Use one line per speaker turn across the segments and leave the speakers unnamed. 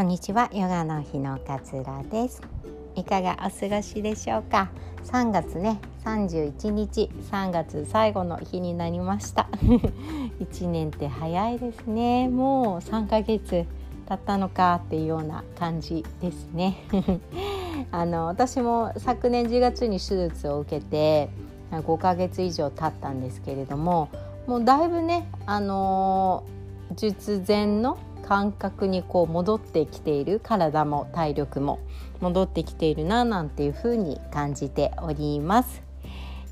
こんにちは。ヨガの日の勝浦です。いかがお過ごしでしょうか？3月ね31日。3月最後の日になりました。1年って早いですね。もう3ヶ月経ったのかっていうような感じですね。あの私も昨年10月に手術を受けて5ヶ月以上経ったんですけれどももうだいぶねあの術前の感覚にこう戻ってきている体も体力も戻ってきているななんていうふうに感じております。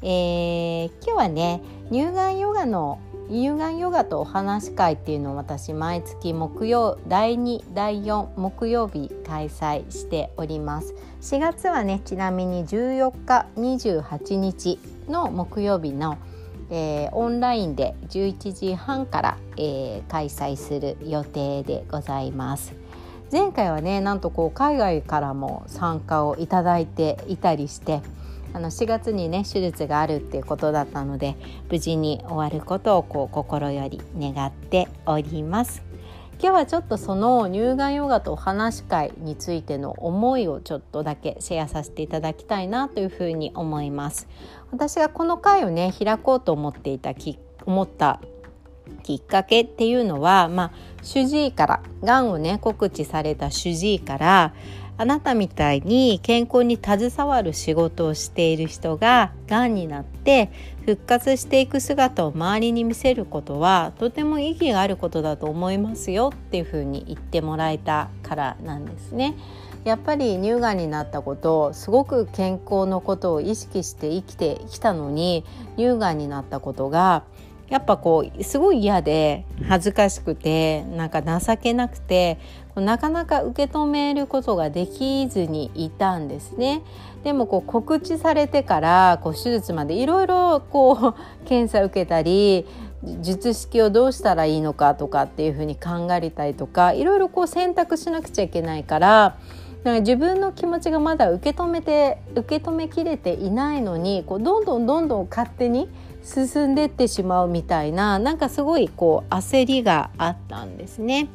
えー、今日はね乳がんヨガの乳がんヨガとお話会っていうのを私毎月木曜第2第4木曜日開催しております4月はねちなみに14日28日の木曜日のえー、オンラインで11時半から、えー、開催する予定でございます。前回はねなんとこう海外からも参加をいただいていたりしてあの4月にね手術があるっていうことだったので無事に終わることをこう心より願っております。今日はちょっとその乳がんヨガとお話し会についての思いをちょっとだけシェアさせていただきたいなというふうに思います。私がこの会をね開こうと思っていたき思ったきっかけっていうのはまあ主治医からがんをね告知された主治医からあなたみたいに健康に携わる仕事をしている人ががんになって復活していく姿を周りに見せることはとても意義があることだと思いますよっていうふうに言ってもらえたからなんですね。やっぱり乳がんになったことすごく健康のことを意識して生きてきたのに乳がんになったことがやっぱこうすごい嫌で恥ずかしくてなんか情けなくてなかなか受け止めることができずにいたんですね。でもこう告知されてからこう手術までいろいろこう 検査受けたり術式をどうしたらいいのかとかっていうふうに考えたりとかいろいろこう選択しなくちゃいけないからなんか自分の気持ちがまだ受け止めて受け止めきれていないのにこうどんどんどんどん勝手に進んでってしまうみたいななんかすごいこう焦りがあったんですね。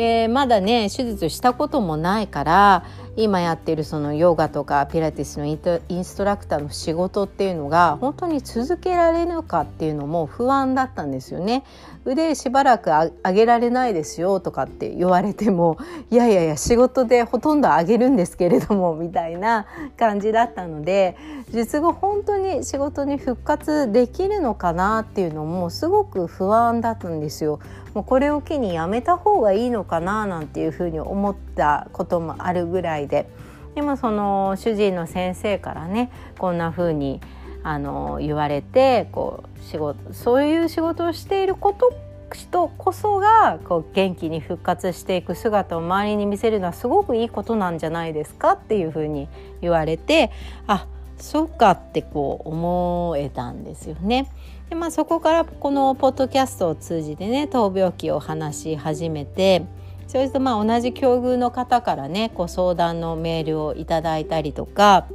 でまだね手術したこともないから今やってるそのヨガとかピラティスのインストラクターの仕事っていうのが本当に続けられるかっていうのも不安だったんですよね。腕しばらく上げられないですよとかって言われてもいやいやいや仕事でほとんど上げるんですけれどもみたいな感じだったので術後本当に仕事に復活できるのかなっていうのもすごく不安だったんですよ。もうこれを機にやめた方がいいのかななんていうふうに思ったこともあるぐらいででもその主治医の先生からねこんなふうにあの言われてこう仕事そういう仕事をしていること人こそがこう元気に復活していく姿を周りに見せるのはすごくいいことなんじゃないですか？っていうふうに言われてあそうかってこう思えたんですよね。でまあそこからこのポッドキャストを通じてね闘病期を話し始めてそれとまあ同じ境遇の方からねこう相談のメールをいただいたりとか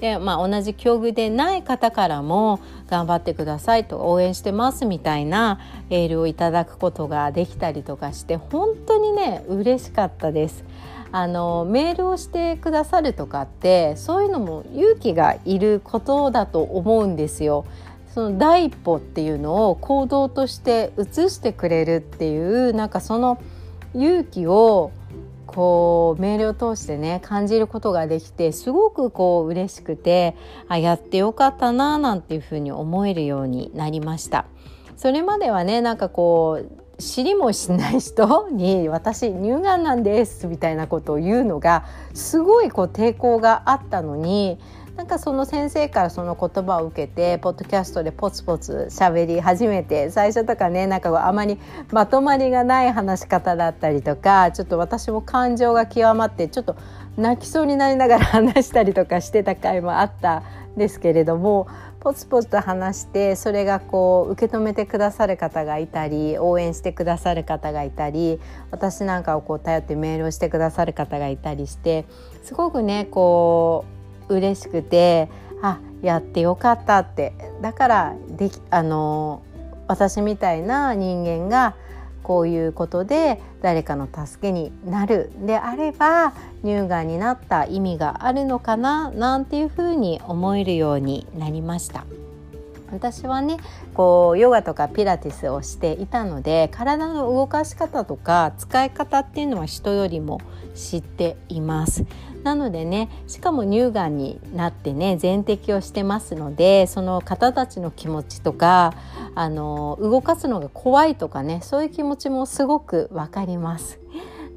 で、まあ、同じ境遇でない方からも頑張ってくださいと応援してますみたいなエールをいただくことができたりとかして本当にね嬉しかったです。あのメールをしてくださるとかってそういうのも勇気がいることだと思うんですよ。その第一歩っていうのを行動として移してくれるっていうなんかその勇気をこうメールを通してね感じることができてすごくこう嬉しくてあやってよかったななんていうふうに思えるようになりました。それまではねなんかこう知りもしない人に私乳がんなんですみたいなことを言うのがすごいこう抵抗があったのになんかその先生からその言葉を受けてポッドキャストでポツポツ喋り始めて最初とかねなんかあまりまとまりがない話し方だったりとかちょっと私も感情が極まってちょっと泣きそうになりながら話したりとかしてた回もあったんですけれどもポツポツと話してそれがこう受け止めてくださる方がいたり応援してくださる方がいたり私なんかをこう頼ってメールをしてくださる方がいたりしてすごくねこう嬉しくてあやってよかったって。だからできあの私みたいな人間がこういうことで誰かの助けになる。であれば乳がんになった意味があるのかななんていうふうに思えるようになりました。私はねこうヨガとかピラティスをしていたので体の動かし方とか使い方っていうのは人よりも知っています。なのでねしかも乳がんになってね全摘をしてますのでその方たちの気持ちとかあの動かすのが怖いとかねそういう気持ちもすごくわかります。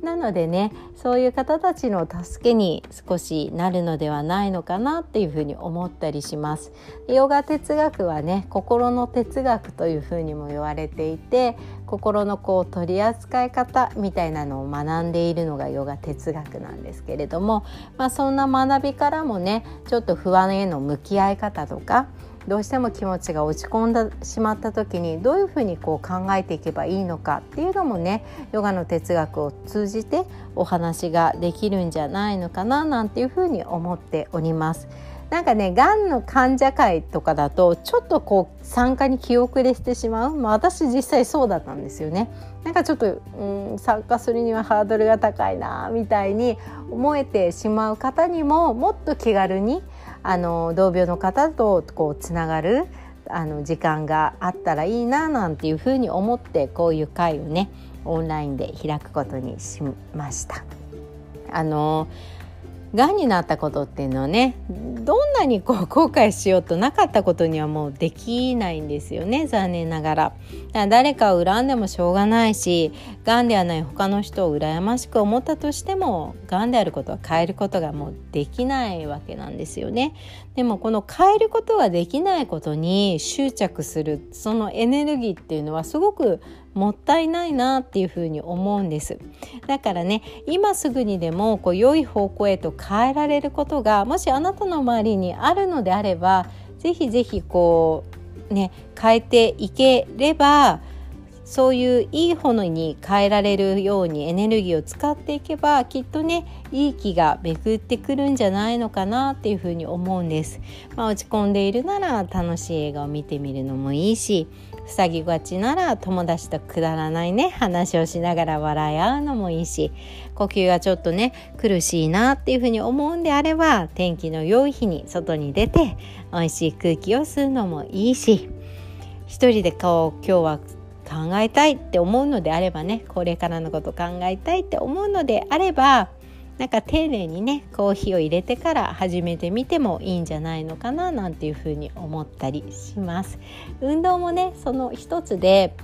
なのでねそういう方たちの助けに少しなるのではないのかなっていうふうに思ったりします。ヨガ哲学はね心の哲学というふうにも言われていて心のこう取り扱い方みたいなのを学んでいるのがヨガ哲学なんですけれども、まあ、そんな学びからもねちょっと不安への向き合い方とかどうしても気持ちが落ち込んでしまった時にどういうふうにこう考えていけばいいのかっていうのもねヨガの哲学を通じてお話ができるんじゃないのかななんていうふうに思っております。なんかねがんの患者会とかだとちょっとこう参加に気遅れしてしまう、まあ、私実際そうだったんですよねなんかちょっと、うん、参加するにはハードルが高いなみたいに思えてしまう方にももっと気軽にあの同病の方とこうつながるあの時間があったらいいななんていうふうに思ってこういう会をねオンラインで開くことにしました。あのがんになったことっていうのはねどんなにこう後悔しようとなかったことにはもうできないんですよね。残念ながら。ら誰かを恨んでもしょうがないしがんではない他の人を羨ましく思ったとしてもがんであることは変えることがもうできないわけなんですよね。でもこの変えることができないことに執着するそのエネルギーっていうのはすごくもったいないなっていうふに思うんですだからね今すぐにでもこう良い方向へと変えられることがもしあなたの周りにあるのであればぜひぜひこうね変えていければそういういいものに変えられるようにエネルギーを使っていけばきっとねいい気が巡ってくるんじゃないのかなっていうふうに思うんです。まあ、落ち込んでいるなら楽しい映画を見てみるのもいいし塞ぎがちなら友達とくだらないね。話をしながら笑い合うのもいいし。呼吸がちょっとね苦しいなっていうふうに思うんであれば天気の良い日に外に出て美味しい空気を吸うのもいいし。一人でこう今日は考えたいって思うのであればねこれからのこと考えたいって思うのであればなんか丁寧にねコーヒーを入れてから始めてみてもいいんじゃないのかななんていうふうに思ったりします。運動もねその一つで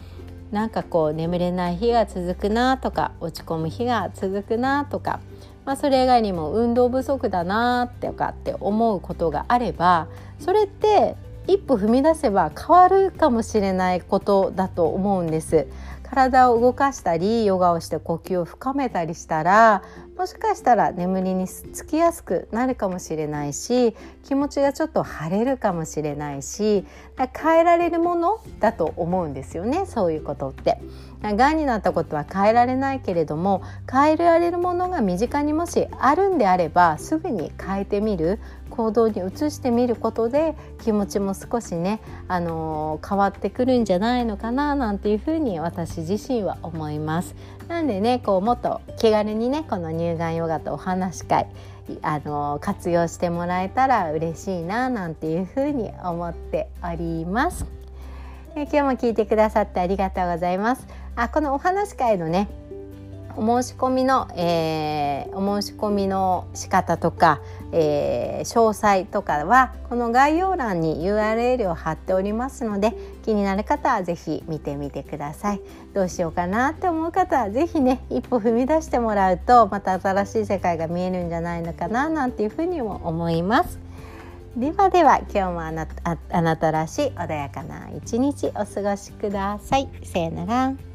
なんかこう眠れない日が続くなとか落ち込む日が続くなとか、まあ、それ以外にも運動不足だなとかって思うことがあればそれって一歩踏み出せば変わるかもしれないことだと思うんです。体を動かしたりヨガをして呼吸を深めたりしたらもしかしたら眠りにつきやすくなるかもしれないし気持ちがちょっと晴れるかもしれないし変えられるものだと思うんですよねそういうことって。がんになったことは変えられないけれども変えられるものが身近にもしあるんであればすぐに変えてみる行動に移してみることで気持ちも少しね、あの、変わってくるんじゃないのかななんていうふうに私自身は思います。なんでねこうもっと気軽にねこの乳がんヨガとお話し会あの活用してもらえたら嬉しいななんていうふうに思っております。え今日も聞いてくださってありがとうございます。あこのお話会のねお申し込みの、えー、お申し込みの仕方とか、えー、詳細とかはこの概要欄に URL を貼っておりますので気になる方は是非見てみてくださいどうしようかなって思う方は是非ね一歩踏み出してもらうとまた新しい世界が見えるんじゃないのかななんていうふうにも思いますではでは今日もあなたあなたらしい穏やかな一日お過ごしください。さよなら。